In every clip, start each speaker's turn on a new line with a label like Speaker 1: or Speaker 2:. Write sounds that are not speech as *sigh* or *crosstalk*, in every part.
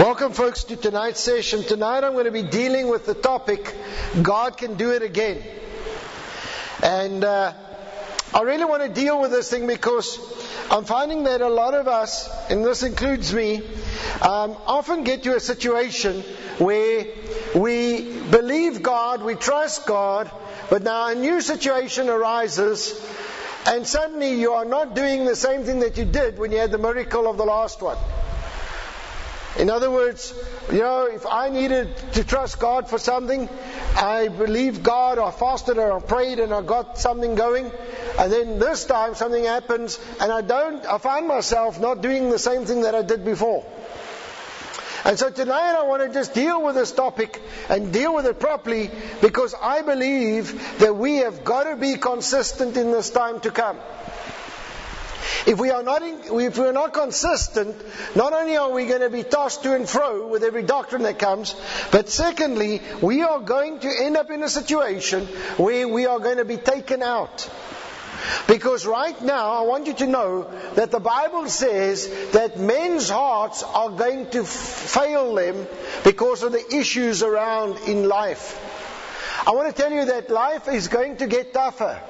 Speaker 1: Welcome, folks, to tonight's session. Tonight I'm going to be dealing with the topic God can do it again. And uh, I really want to deal with this thing because I'm finding that a lot of us, and this includes me, um, often get to a situation where we believe God, we trust God, but now a new situation arises, and suddenly you are not doing the same thing that you did when you had the miracle of the last one. In other words, you know, if I needed to trust God for something, I believed God, I fasted or I prayed and I got something going, and then this time something happens and I don't, I find myself not doing the same thing that I did before. And so tonight I want to just deal with this topic and deal with it properly because I believe that we have got to be consistent in this time to come. If we are not, in, if we are not consistent, not only are we going to be tossed to and fro with every doctrine that comes, but secondly, we are going to end up in a situation where we are going to be taken out. Because right now, I want you to know that the Bible says that men's hearts are going to fail them because of the issues around in life. I want to tell you that life is going to get tougher.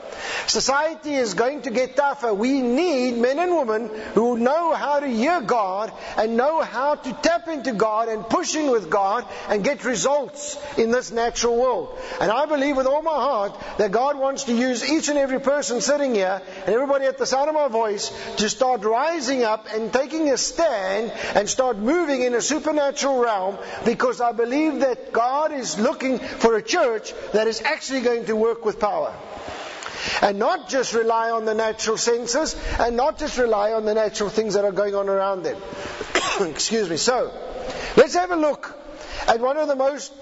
Speaker 1: Society is going to get tougher. We need men and women who know how to hear God and know how to tap into God and push in with God and get results in this natural world. And I believe with all my heart that God wants to use each and every person sitting here and everybody at the sound of my voice to start rising up and taking a stand and start moving in a supernatural realm because I believe that God is looking for a church that is actually going to work with power. And not just rely on the natural senses and not just rely on the natural things that are going on around them. *coughs* Excuse me. So, let's have a look at one of the most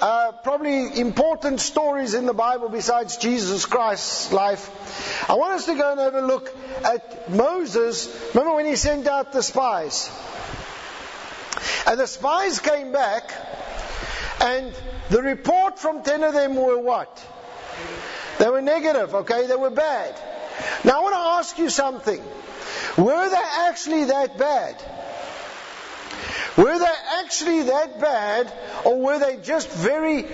Speaker 1: uh, probably important stories in the Bible besides Jesus Christ's life. I want us to go and have a look at Moses. Remember when he sent out the spies? And the spies came back, and the report from ten of them were what? They were negative, okay? They were bad. Now I want to ask you something. Were they actually that bad? Were they actually that bad, or were they just very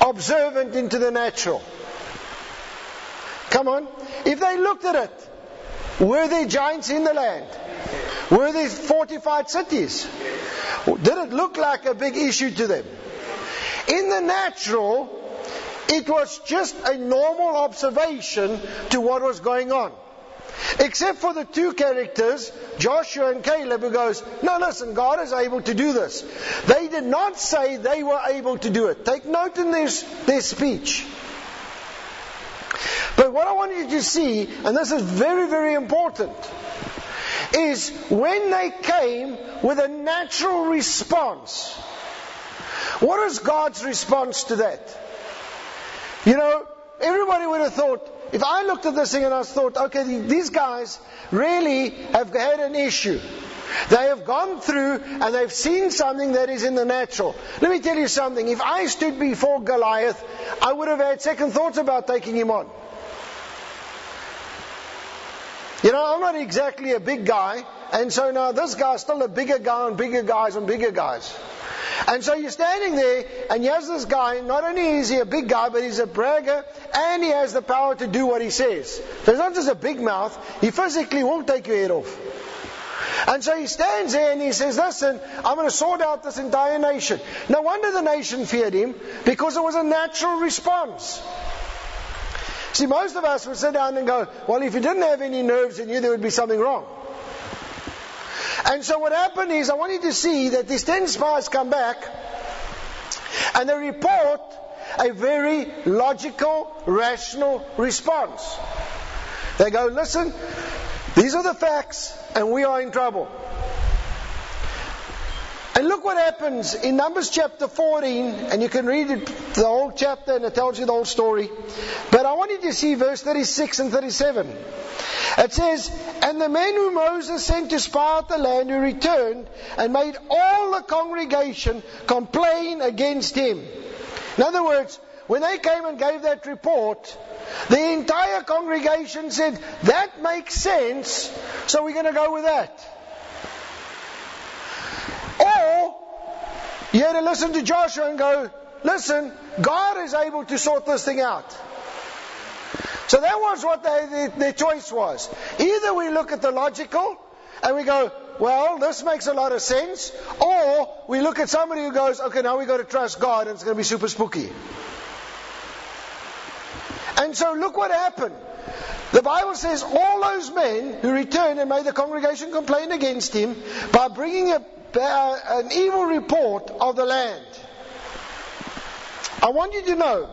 Speaker 1: observant into the natural? Come on. If they looked at it, were there giants in the land? Were there fortified cities? Did it look like a big issue to them? In the natural, it was just a normal observation to what was going on. Except for the two characters, Joshua and Caleb, who goes, No, listen, God is able to do this. They did not say they were able to do it. Take note in their, their speech. But what I want you to see, and this is very, very important, is when they came with a natural response. What is God's response to that? You know, everybody would have thought, if I looked at this thing and I thought, okay, these guys really have had an issue. They have gone through and they've seen something that is in the natural. Let me tell you something. If I stood before Goliath, I would have had second thoughts about taking him on. You know, I'm not exactly a big guy, and so now this guy's still a bigger guy and bigger guys and bigger guys. And so you're standing there, and here's this guy, not only is he a big guy, but he's a bragger, and he has the power to do what he says. So not just a big mouth, he physically will take your head off. And so he stands there and he says, Listen, I'm going to sort out this entire nation. No wonder the nation feared him, because it was a natural response. See, most of us would sit down and go, Well, if you didn't have any nerves in you, there would be something wrong. And so what happened is, I want you to see that these 10 spies come back and they report a very logical, rational response. They go, listen, these are the facts and we are in trouble. And look what happens in Numbers chapter 14, and you can read it, the whole chapter and it tells you the whole story. But I want you to see verse 36 and 37. It says, And the men whom Moses sent to spy out the land who returned and made all the congregation complain against him. In other words, when they came and gave that report, the entire congregation said, That makes sense, so we're going to go with that. Or You had to listen to Joshua and go, listen, God is able to sort this thing out. So that was what they, their, their choice was. Either we look at the logical and we go, well, this makes a lot of sense, or we look at somebody who goes, okay, now we've got to trust God and it's going to be super spooky. And so look what happened. The Bible says all those men who returned and made the congregation complain against him by bringing a, an evil report of the land. I want you to know,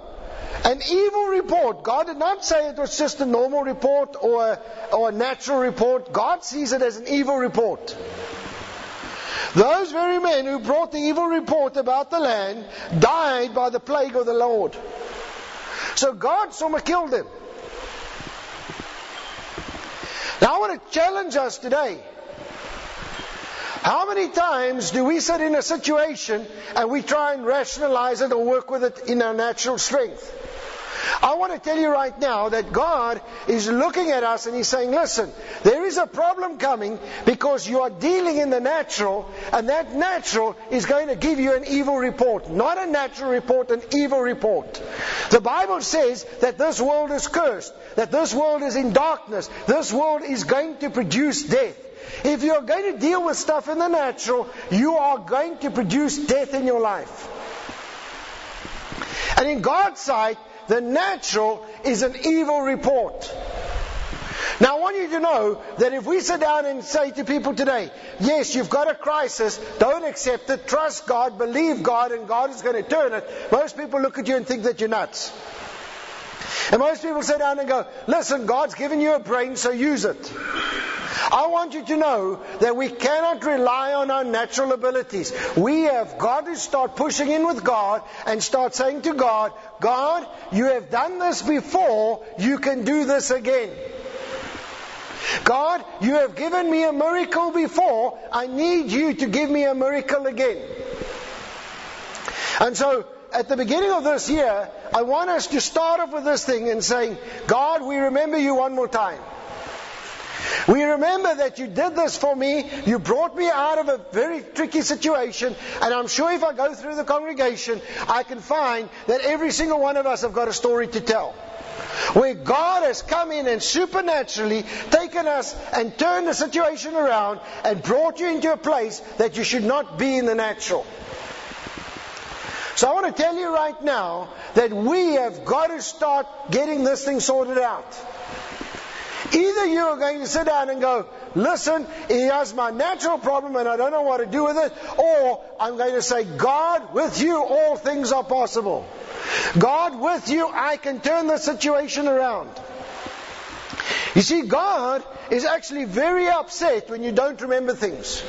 Speaker 1: an evil report, God did not say it was just a normal report or a, or a natural report. God sees it as an evil report. Those very men who brought the evil report about the land died by the plague of the Lord. So God somehow killed them. Now I want to challenge us today. How many times do we sit in a situation and we try and rationalize it or work with it in our natural strength? I want to tell you right now that God is looking at us and He's saying, listen, there is a problem coming because you are dealing in the natural, and that natural is going to give you an evil report. Not a natural report, an evil report. The Bible says that this world is cursed, that this world is in darkness, this world is going to produce death. If you're going to deal with stuff in the natural, you are going to produce death in your life. And in God's sight, the natural is an evil report. Now, I want you to know that if we sit down and say to people today, yes, you've got a crisis, don't accept it, trust God, believe God, and God is going to turn it, most people look at you and think that you're nuts. And most people sit down and go, listen, God's given you a brain, so use it. I want you to know that we cannot rely on our natural abilities. We have got to start pushing in with God and start saying to God, God, you have done this before, you can do this again. God, you have given me a miracle before, I need you to give me a miracle again. And so, at the beginning of this year, I want us to start off with this thing and saying, God, we remember you one more time. We remember that you did this for me. You brought me out of a very tricky situation. And I'm sure if I go through the congregation, I can find that every single one of us have got a story to tell. Where God has come in and supernaturally taken us and turned the situation around and brought you into a place that you should not be in the natural. So I want to tell you right now that we have got to start getting this thing sorted out. Either you are going to sit down and go, listen, here's my natural problem and I don't know what to do with it, or I'm going to say, God, with you all things are possible. God, with you I can turn the situation around. You see, God is actually very upset when you don't remember things.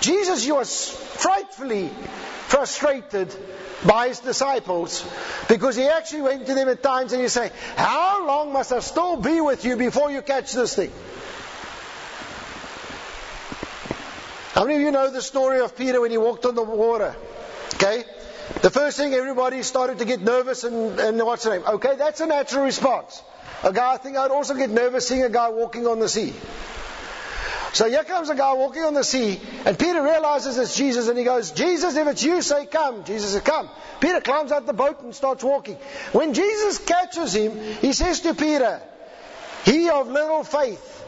Speaker 1: Jesus you are frightfully frustrated by his disciples because he actually went to them at times and he said, How long must I still be with you before you catch this thing? How many of you know the story of Peter when he walked on the water? Okay? The first thing everybody started to get nervous and, and what's the name? Okay, that's a natural response. A guy, I think I'd also get nervous seeing a guy walking on the sea. So here comes a guy walking on the sea, and Peter realizes it's Jesus, and he goes, Jesus, if it's you, say come. Jesus says, come. Peter climbs out the boat and starts walking. When Jesus catches him, he says to Peter, He of little faith.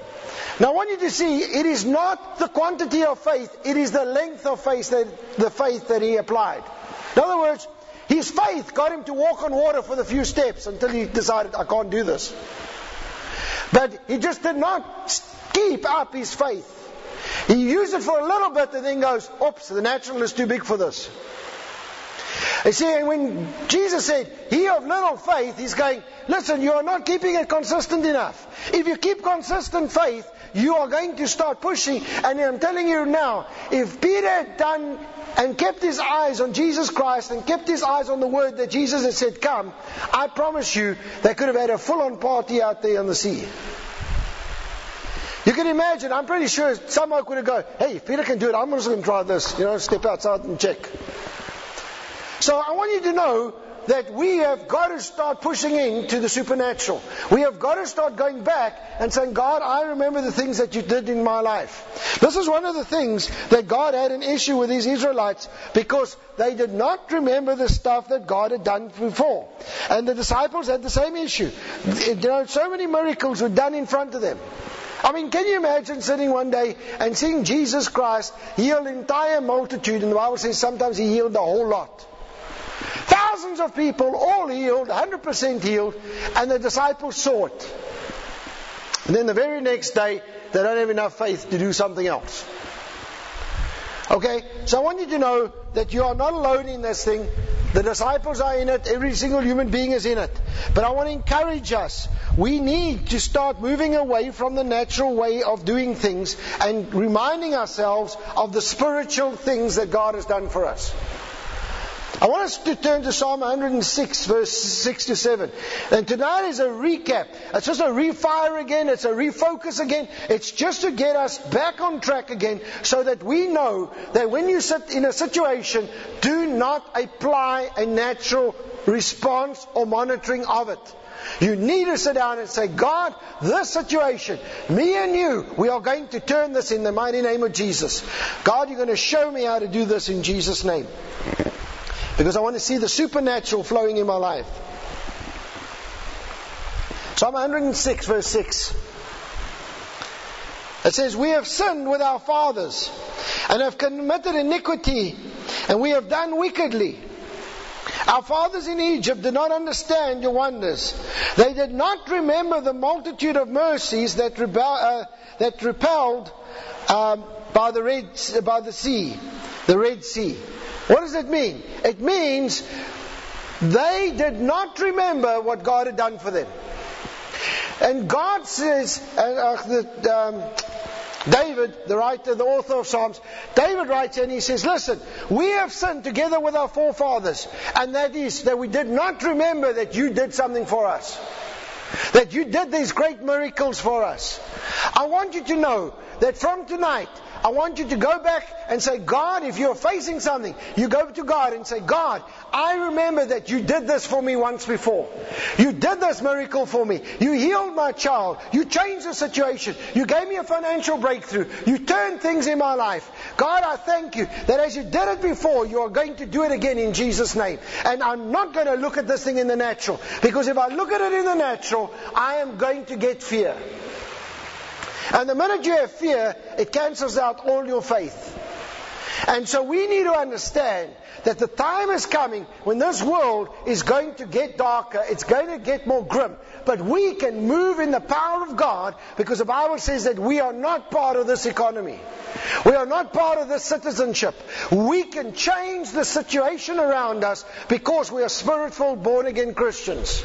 Speaker 1: Now I want you to see, it is not the quantity of faith, it is the length of faith that, the faith that he applied. In other words, his faith got him to walk on water for the few steps until he decided, I can't do this. But he just did not keep up his faith. He used it for a little bit and then goes, oops, the natural is too big for this. You see, when Jesus said, He of little faith, He's going, listen, you are not keeping it consistent enough. If you keep consistent faith, you are going to start pushing. And I'm telling you now, if Peter had done and kept his eyes on Jesus Christ and kept his eyes on the word that Jesus had said, come, I promise you, they could have had a full on party out there on the sea. You can imagine, I'm pretty sure someone could have gone, hey, Peter can do it, I'm just going to try this. You know, step outside and check. So I want you to know that we have got to start pushing into the supernatural. We have got to start going back and saying, God, I remember the things that you did in my life. This is one of the things that God had an issue with these Israelites because they did not remember the stuff that God had done before. And the disciples had the same issue. You know, so many miracles were done in front of them. I mean, can you imagine sitting one day and seeing Jesus Christ heal an entire multitude? And the Bible says sometimes he healed the whole lot. Thousands of people, all healed, 100% healed, and the disciples saw it. And then the very next day, they don't have enough faith to do something else. Okay? So I want you to know that you are not alone in this thing. The disciples are in it. Every single human being is in it. But I want to encourage us. We need to start moving away from the natural way of doing things and reminding ourselves of the spiritual things that God has done for us. I want us to turn to Psalm 106, verse 6 to 7. And tonight is a recap. It's just a refire again. It's a refocus again. It's just to get us back on track again so that we know that when you sit in a situation, do not apply a natural response or monitoring of it. You need to sit down and say, God, this situation, me and you, we are going to turn this in the mighty name of Jesus. God, you're going to show me how to do this in Jesus' name. Because I want to see the supernatural flowing in my life. Psalm 106, verse 6. It says, We have sinned with our fathers and have committed iniquity and we have done wickedly. Our fathers in Egypt did not understand your wonders. They did not remember the multitude of mercies that, rebel, uh, that repelled um, by, the Red, by the sea, the Red Sea. What does it mean? It means they did not remember what God had done for them. And God says, uh, uh, the, um, David, the writer, the author of Psalms, David writes and he says, Listen, we have sinned together with our forefathers, and that is that we did not remember that you did something for us. That you did these great miracles for us. I want you to know that from tonight, I want you to go back and say, God, if you're facing something, you go to God and say, God, I remember that you did this for me once before. You did this miracle for me. You healed my child. You changed the situation. You gave me a financial breakthrough. You turned things in my life. God, I thank you that as you did it before, you are going to do it again in Jesus' name. And I'm not going to look at this thing in the natural. Because if I look at it in the natural, I am going to get fear. And the minute you have fear, it cancels out all your faith. And so we need to understand that the time is coming when this world is going to get darker, it's going to get more grim. But we can move in the power of God because the Bible says that we are not part of this economy. We are not part of this citizenship. We can change the situation around us because we are spirit-filled, born-again Christians.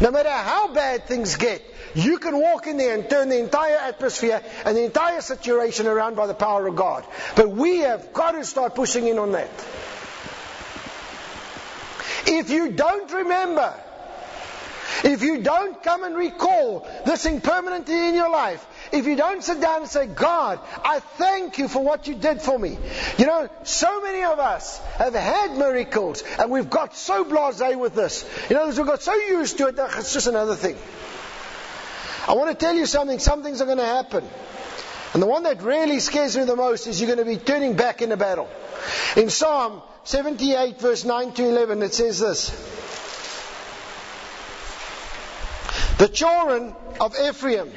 Speaker 1: No matter how bad things get, you can walk in there and turn the entire atmosphere and the entire situation around by the power of God. But we have got to start pushing in on that. If you don't remember, if you don't come and recall this thing permanently in your life, if you don't sit down and say, God, I thank you for what you did for me. You know, so many of us have had miracles and we've got so blasé with this. You know, we've got so used to it that it's just another thing. I want to tell you something, some things are going to happen. And the one that really scares me the most is you're going to be turning back in the battle. In Psalm 78, verse 9 to 11, it says this The children of Ephraim,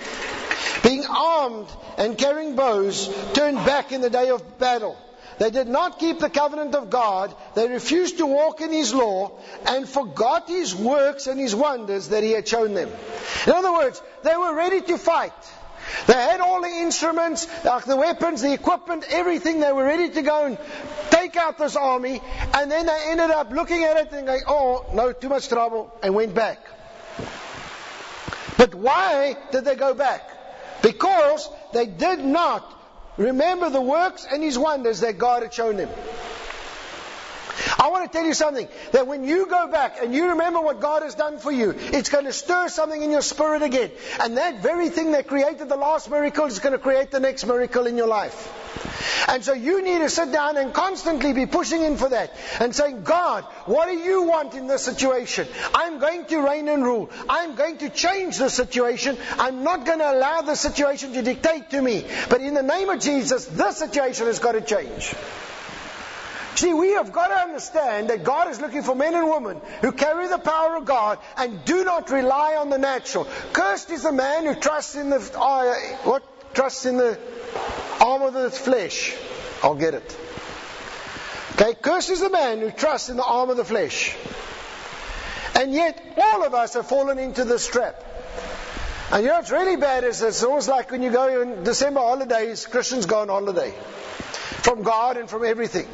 Speaker 1: being armed and carrying bows, turned back in the day of battle. They did not keep the covenant of God. They refused to walk in His law and forgot His works and His wonders that He had shown them. In other words, they were ready to fight. They had all the instruments, like the weapons, the equipment, everything. They were ready to go and take out this army. And then they ended up looking at it and going, oh, no, too much trouble, and went back. But why did they go back? Because they did not remember the works and his wonders that God had shown them. I want to tell you something that when you go back and you remember what God has done for you, it's going to stir something in your spirit again. And that very thing that created the last miracle is going to create the next miracle in your life. And so you need to sit down and constantly be pushing in for that and saying, God, what do you want in this situation? I'm going to reign and rule. I'm going to change the situation. I'm not going to allow the situation to dictate to me. But in the name of Jesus, this situation has got to change. See, we have got to understand that God is looking for men and women who carry the power of God and do not rely on the natural. Cursed is the man who trusts in the uh, what trusts in the arm of the flesh. I'll get it. Okay, cursed is the man who trusts in the arm of the flesh. And yet, all of us have fallen into this trap. And you know what's really bad is it's almost like when you go in December holidays, Christians go on holiday from God and from everything.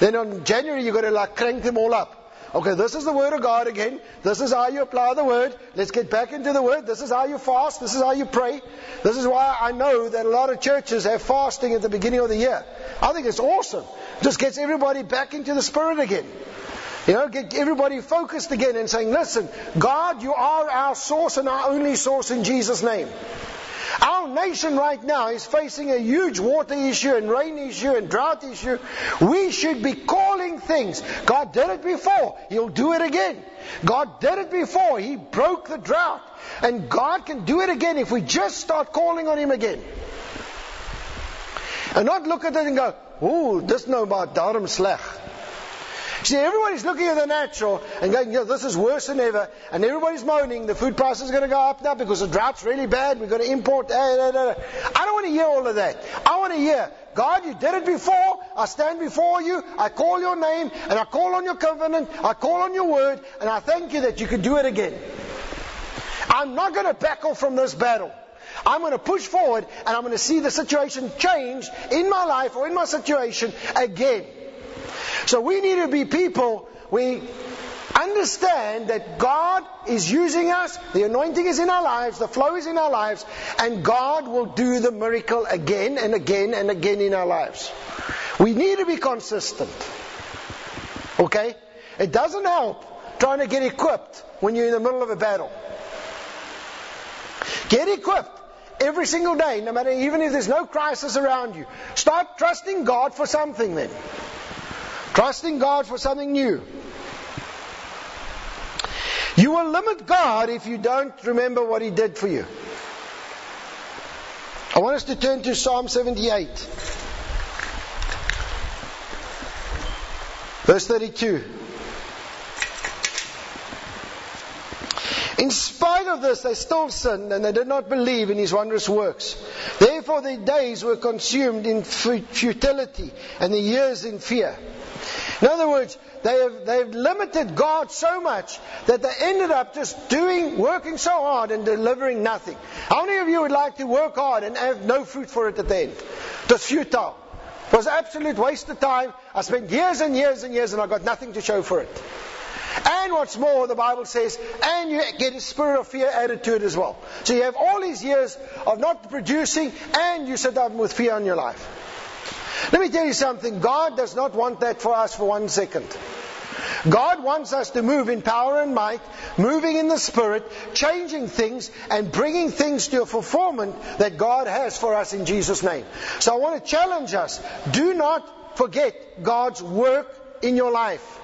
Speaker 1: Then on January, you've got to like crank them all up. Okay, this is the Word of God again. This is how you apply the Word. Let's get back into the Word. This is how you fast. This is how you pray. This is why I know that a lot of churches have fasting at the beginning of the year. I think it's awesome. Just gets everybody back into the Spirit again. You know, get everybody focused again and saying, listen, God, you are our source and our only source in Jesus' name. Our nation right now is facing a huge water issue and rain issue and drought issue. We should be calling things. God did it before. He'll do it again. God did it before. He broke the drought. And God can do it again if we just start calling on Him again. And not look at it and go, ooh, this no about daarom sleg. See, everybody's looking at the natural and going, yeah, this is worse than ever. And everybody's moaning the food price is going to go up now because the drought's really bad. We've got to import. Eh, I don't want to hear all of that. I want to hear, God, you did it before. I stand before you. I call your name and I call on your covenant. I call on your word and I thank you that you can do it again. I'm not going to back off from this battle. I'm going to push forward and I'm going to see the situation change in my life or in my situation again. So we need to be people, we understand that God is using us, the anointing is in our lives, the flow is in our lives, and God will do the miracle again and again and again in our lives. We need to be consistent. Okay? It doesn't help trying to get equipped when you're in the middle of a battle. Get equipped every single day, no matter even if there's no crisis around you. Start trusting God for something then. Trusting God for something new. You will limit God if you don't remember what He did for you. I want us to turn to Psalm 78. Verse 32. In spite of this, they still sinned and they did not believe in his wondrous works. Therefore, their days were consumed in futility and the years in fear. In other words, they have, they've limited God so much that they ended up just doing, working so hard and delivering nothing. How many of you would like to work hard and have no fruit for it at the end? It was futile. It was absolute waste of time. I spent years and years and years and I got nothing to show for it. And what's more, the Bible says, and you get a spirit of fear added to it as well. So you have all these years of not producing and you sit down with fear in your life. Let me tell you something. God does not want that for us for one second. God wants us to move in power and might, moving in the Spirit, changing things, and bringing things to a fulfillment that God has for us in Jesus' name. So I want to challenge us. Do not forget God's work in your life.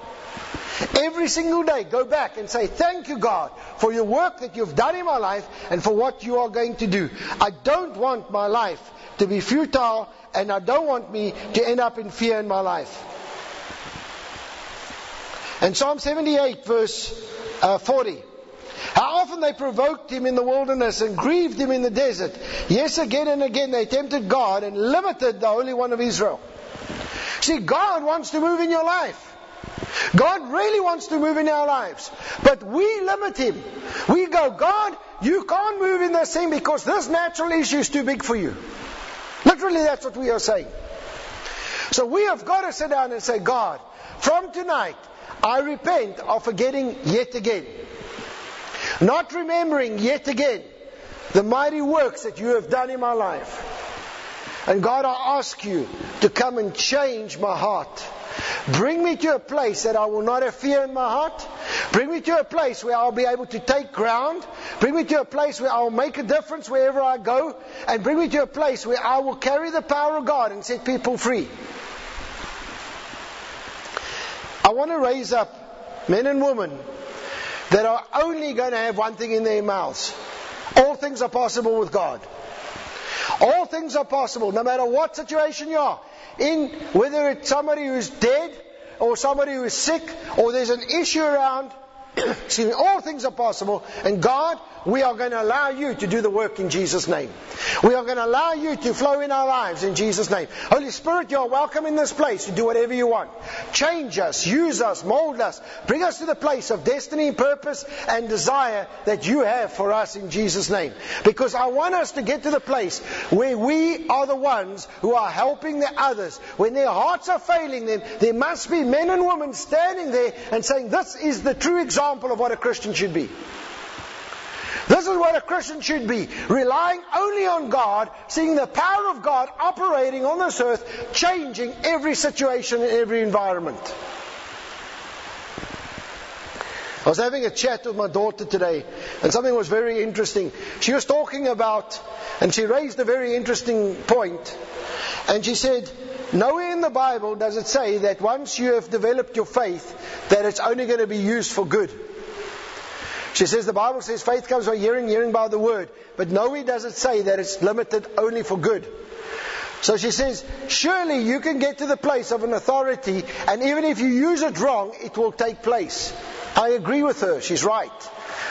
Speaker 1: Every single day, go back and say, Thank you, God, for your work that you've done in my life and for what you are going to do. I don't want my life to be futile and I don't want me to end up in fear in my life. And Psalm 78, verse uh, 40. How often they provoked him in the wilderness and grieved him in the desert. Yes, again and again they tempted God and limited the Holy One of Israel. See, God wants to move in your life. God really wants to move in our lives. But we limit Him. We go, God, you can't move in this thing because this natural issue is too big for you. Literally, that's what we are saying. So we have got to sit down and say, God, from tonight, I repent of forgetting yet again. Not remembering yet again the mighty works that you have done in my life. And God, I ask you to come and change my heart. Bring me to a place that I will not have fear in my heart. Bring me to a place where I'll be able to take ground. Bring me to a place where I'll make a difference wherever I go. And bring me to a place where I will carry the power of God and set people free. I want to raise up men and women that are only going to have one thing in their mouths. All things are possible with God. All things are possible, no matter what situation you are. In whether it's somebody who's dead, or somebody who is sick, or there's an issue around, *coughs* excuse me, all things are possible. And God, we are going to allow you to do the work in Jesus' name. We are going to allow you to flow in our lives in Jesus' name. Holy Spirit, you are welcome in this place to do whatever you want. Change us, use us, mold us, bring us to the place of destiny, purpose, and desire that you have for us in Jesus' name. Because I want us to get to the place where we are the ones who are helping the others. When their hearts are failing them, there must be men and women standing there and saying, This is the true example of what a Christian should be. This is what a Christian should be, relying only on God, seeing the power of God operating on this earth, changing every situation and every environment. I was having a chat with my daughter today, and something was very interesting. She was talking about, and she raised a very interesting point, and she said, Nowhere in the Bible does it say that once you have developed your faith, that it's only going to be used for good. She says the Bible says faith comes by hearing, hearing by the word. But nowhere does it say that it's limited only for good. So she says, surely you can get to the place of an authority, and even if you use it wrong, it will take place. I agree with her. She's right.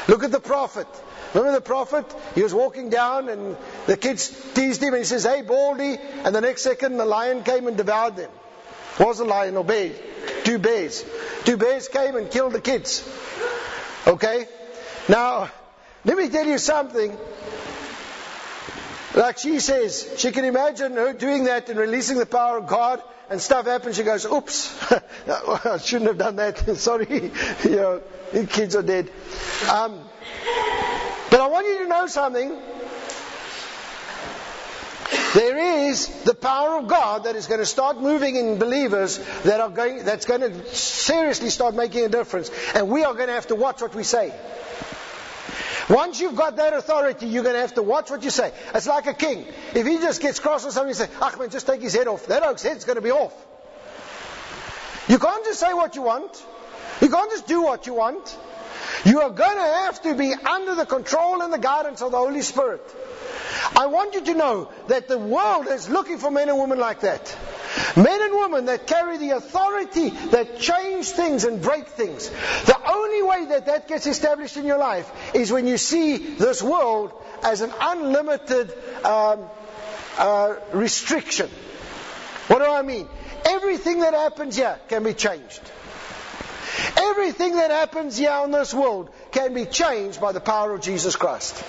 Speaker 1: Look at the prophet. Remember the prophet? He was walking down and the kids teased him and he says, Hey, Baldy. And the next second the lion came and devoured them. Was a lion or bear? Two bears. Two bears came and killed the kids. Okay? Now, let me tell you something. Like she says, she can imagine her doing that and releasing the power of God, and stuff happens. She goes, "Oops, *laughs* I shouldn't have done that. *laughs* Sorry, *laughs* you know, kids are dead." Um, but I want you to know something. There is the power of God that is going to start moving in believers that are going, that's going to seriously start making a difference. And we are going to have to watch what we say. Once you've got that authority, you're going to have to watch what you say. It's like a king. If he just gets cross with somebody and says, Ahmed, just take his head off, that oak's head's going to be off. You can't just say what you want. You can't just do what you want. You are going to have to be under the control and the guidance of the Holy Spirit. I want you to know that the world is looking for men and women like that. Men and women that carry the authority that change things and break things. The only way that that gets established in your life is when you see this world as an unlimited um, uh, restriction. What do I mean? Everything that happens here can be changed. Everything that happens here in this world can be changed by the power of Jesus Christ.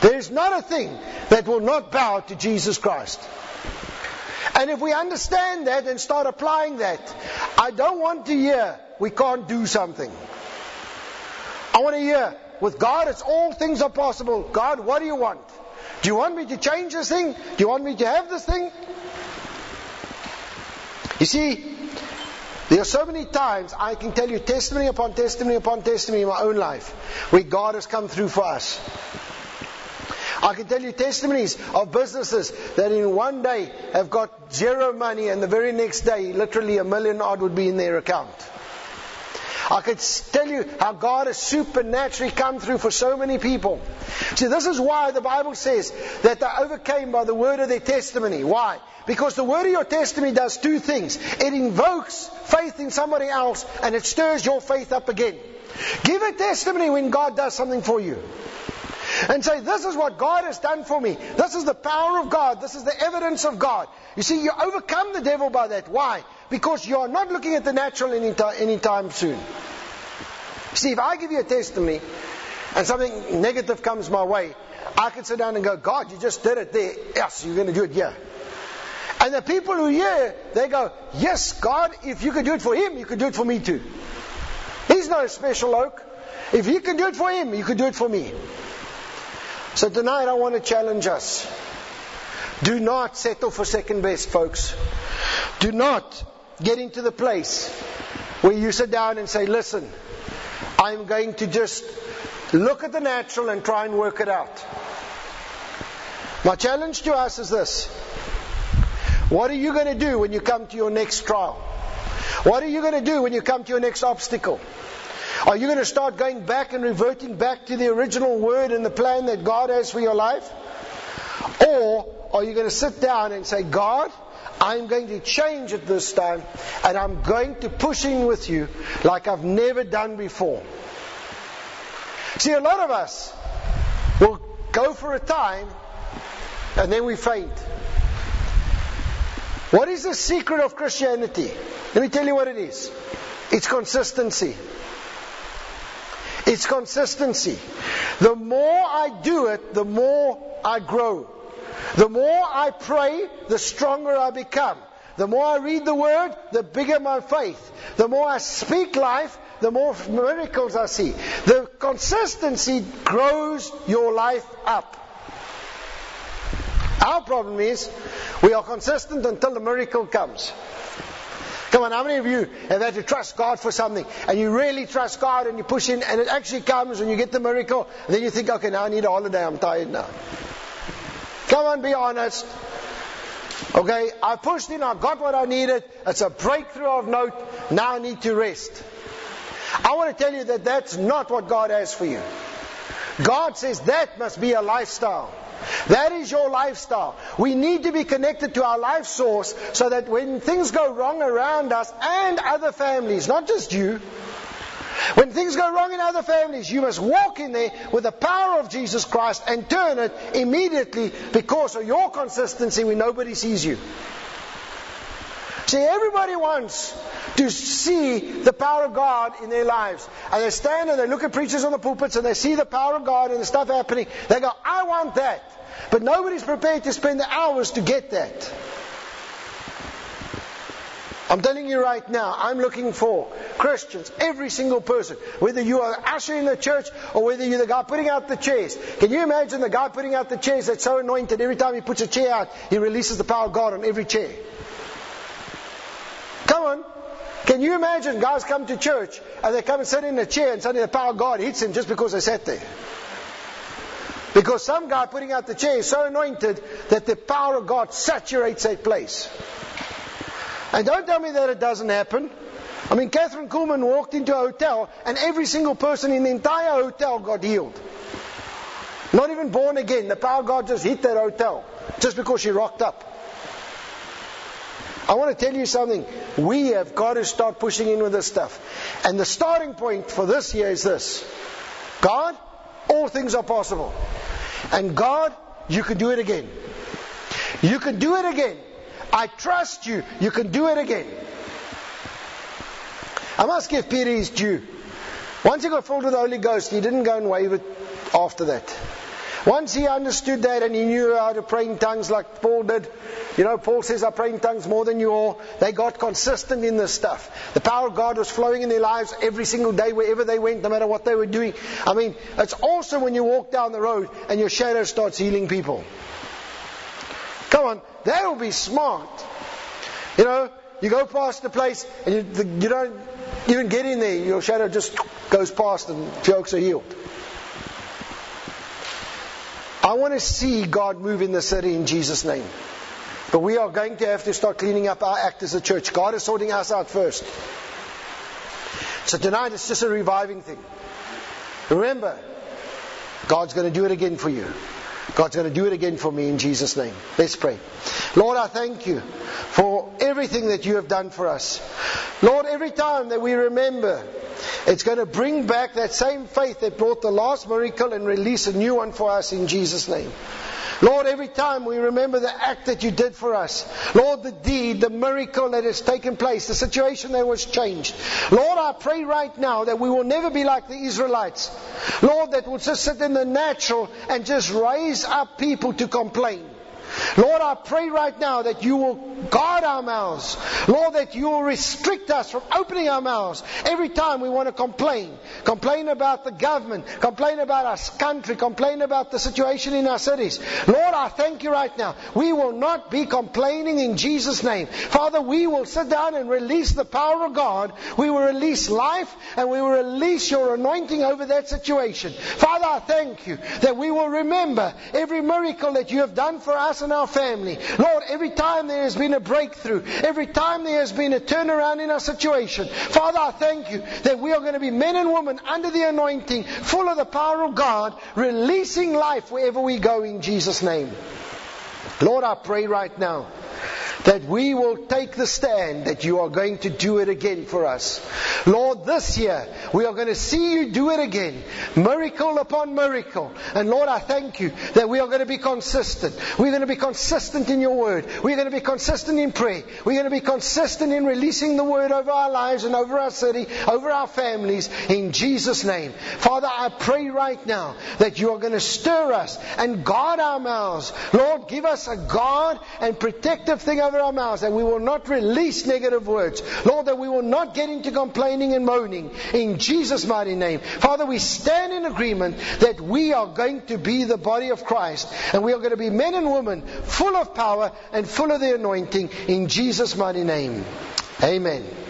Speaker 1: There is not a thing that will not bow to Jesus Christ. And if we understand that and start applying that, I don't want to hear we can't do something. I want to hear with God, it's all things are possible. God, what do you want? Do you want me to change this thing? Do you want me to have this thing? You see, there are so many times I can tell you testimony upon testimony upon testimony in my own life where God has come through for us. I can tell you testimonies of businesses that in one day have got zero money and the very next day literally a million odd would be in their account. I could tell you how God has supernaturally come through for so many people. See, this is why the Bible says that they overcame by the word of their testimony. Why? Because the word of your testimony does two things. It invokes faith in somebody else and it stirs your faith up again. Give a testimony when God does something for you and say, This is what God has done for me. This is the power of God. This is the evidence of God. You see, you overcome the devil by that. Why? Because you are not looking at the natural any anytime soon. See, if I give you a testimony and something negative comes my way, I can sit down and go, God, you just did it there. Yes, you're going to do it here. And the people who hear, they go, Yes, God, if you could do it for him, you could do it for me too. He's not a special oak. If you can do it for him, you could do it for me. So tonight I want to challenge us Do not settle for second best, folks. Do not get into the place where you sit down and say, listen, I'm going to just look at the natural and try and work it out. My challenge to us is this. What are you going to do when you come to your next trial? What are you going to do when you come to your next obstacle? Are you going to start going back and reverting back to the original word and the plan that God has for your life? Or are you going to sit down and say, God, I'm going to change it this time and I'm going to push in with you like I've never done before? See, a lot of us will go for a time and then we faint. What is the secret of Christianity? Let me tell you what it is. It's consistency. It's consistency. The more I do it, the more I grow. The more I pray, the stronger I become. The more I read the Word, the bigger my faith. The more I speak life, the more miracles I see. The consistency grows your life up. Our problem is we are consistent until the miracle comes. Come on, how many of you have had to trust God for something and you really trust God and you push in and it actually comes and you get the miracle and then you think, okay, now I need a holiday, I'm tired now. Come on, be honest. Okay, I pushed in, I got what I needed, it's a breakthrough of note, now I need to rest. I want to tell you that that's not what God has for you. God says that must be a lifestyle. That is your lifestyle. We need to be connected to our life source so that when things go wrong around us and other families, not just you, when things go wrong in other families, you must walk in there with the power of Jesus Christ and turn it immediately because of your consistency when nobody sees you. See, everybody wants to see the power of God in their lives. And they stand and they look at preachers on the pulpits and they see the power of God and the stuff happening. They go, I want that. But nobody's prepared to spend the hours to get that. I'm telling you right now, I'm looking for Christians, every single person, whether you are usher in the church or whether you're the guy putting out the chairs. Can you imagine the guy putting out the chairs that's so anointed every time he puts a chair out, he releases the power of God on every chair? On. Can you imagine guys come to church and they come and sit in a chair and suddenly the power of God hits him just because they sat there? Because some guy putting out the chair is so anointed that the power of God saturates that place. And don't tell me that it doesn't happen. I mean, Kathryn Kuhlman walked into a hotel and every single person in the entire hotel got healed. Not even born again. The power of God just hit that hotel just because she rocked up. I want to tell you something. We have got to start pushing in with this stuff. And the starting point for this year is this God, all things are possible. And God, you can do it again. You can do it again. I trust you. You can do it again. I must give Peter his due. Once he got filled with the Holy Ghost, he didn't go and wave after that. Once he understood that and he knew how to pray in tongues like Paul did, you know, Paul says, I pray in tongues more than you all. They got consistent in this stuff. The power of God was flowing in their lives every single day, wherever they went, no matter what they were doing. I mean, it's awesome when you walk down the road and your shadow starts healing people. Come on, that will be smart. You know, you go past the place and you, you don't even get in there, your shadow just goes past and folks are healed. I want to see God move in the city in Jesus' name. But we are going to have to start cleaning up our act as a church. God is sorting us out first. So tonight it's just a reviving thing. Remember, God's going to do it again for you. God's going to do it again for me in Jesus' name. Let's pray. Lord, I thank you for everything that you have done for us. Lord, every time that we remember it's going to bring back that same faith that brought the last miracle and release a new one for us in Jesus' name. Lord, every time we remember the act that you did for us, Lord, the deed, the miracle that has taken place, the situation that was changed. Lord, I pray right now that we will never be like the Israelites. Lord, that will just sit in the natural and just raise up people to complain. Lord, I pray right now that you will guard our mouths. Lord, that you will restrict us from opening our mouths every time we want to complain. Complain about the government, complain about our country, complain about the situation in our cities. Lord, I thank you right now. We will not be complaining in Jesus' name. Father, we will sit down and release the power of God. We will release life and we will release your anointing over that situation. Father, I thank you that we will remember every miracle that you have done for us and our family. Lord, every time there has been a breakthrough, every time there has been a turnaround in our situation, Father, I thank you that we are going to be men and women under the anointing, full of the power of God, releasing life wherever we go in Jesus' name. Lord, I pray right now that we will take the stand that you are going to do it again for us. Lord, this year we are going to see you do it again. Miracle upon miracle. And Lord, I thank you that we are going to be consistent. We're going to be consistent in your word. We're going to be consistent in prayer. We're going to be consistent in releasing the word over our lives and over our city, over our families in Jesus' name. Father, I pray right now that you are going to stir us and guard our mouths. Lord, give us a guard and protective thing over our mouths and we will not release negative words. Lord, that we will not get into complaining and moaning in Jesus' mighty name. Father, we stand in agreement that we are going to be the body of Christ and we are going to be men and women full of power and full of the anointing in Jesus' mighty name. Amen.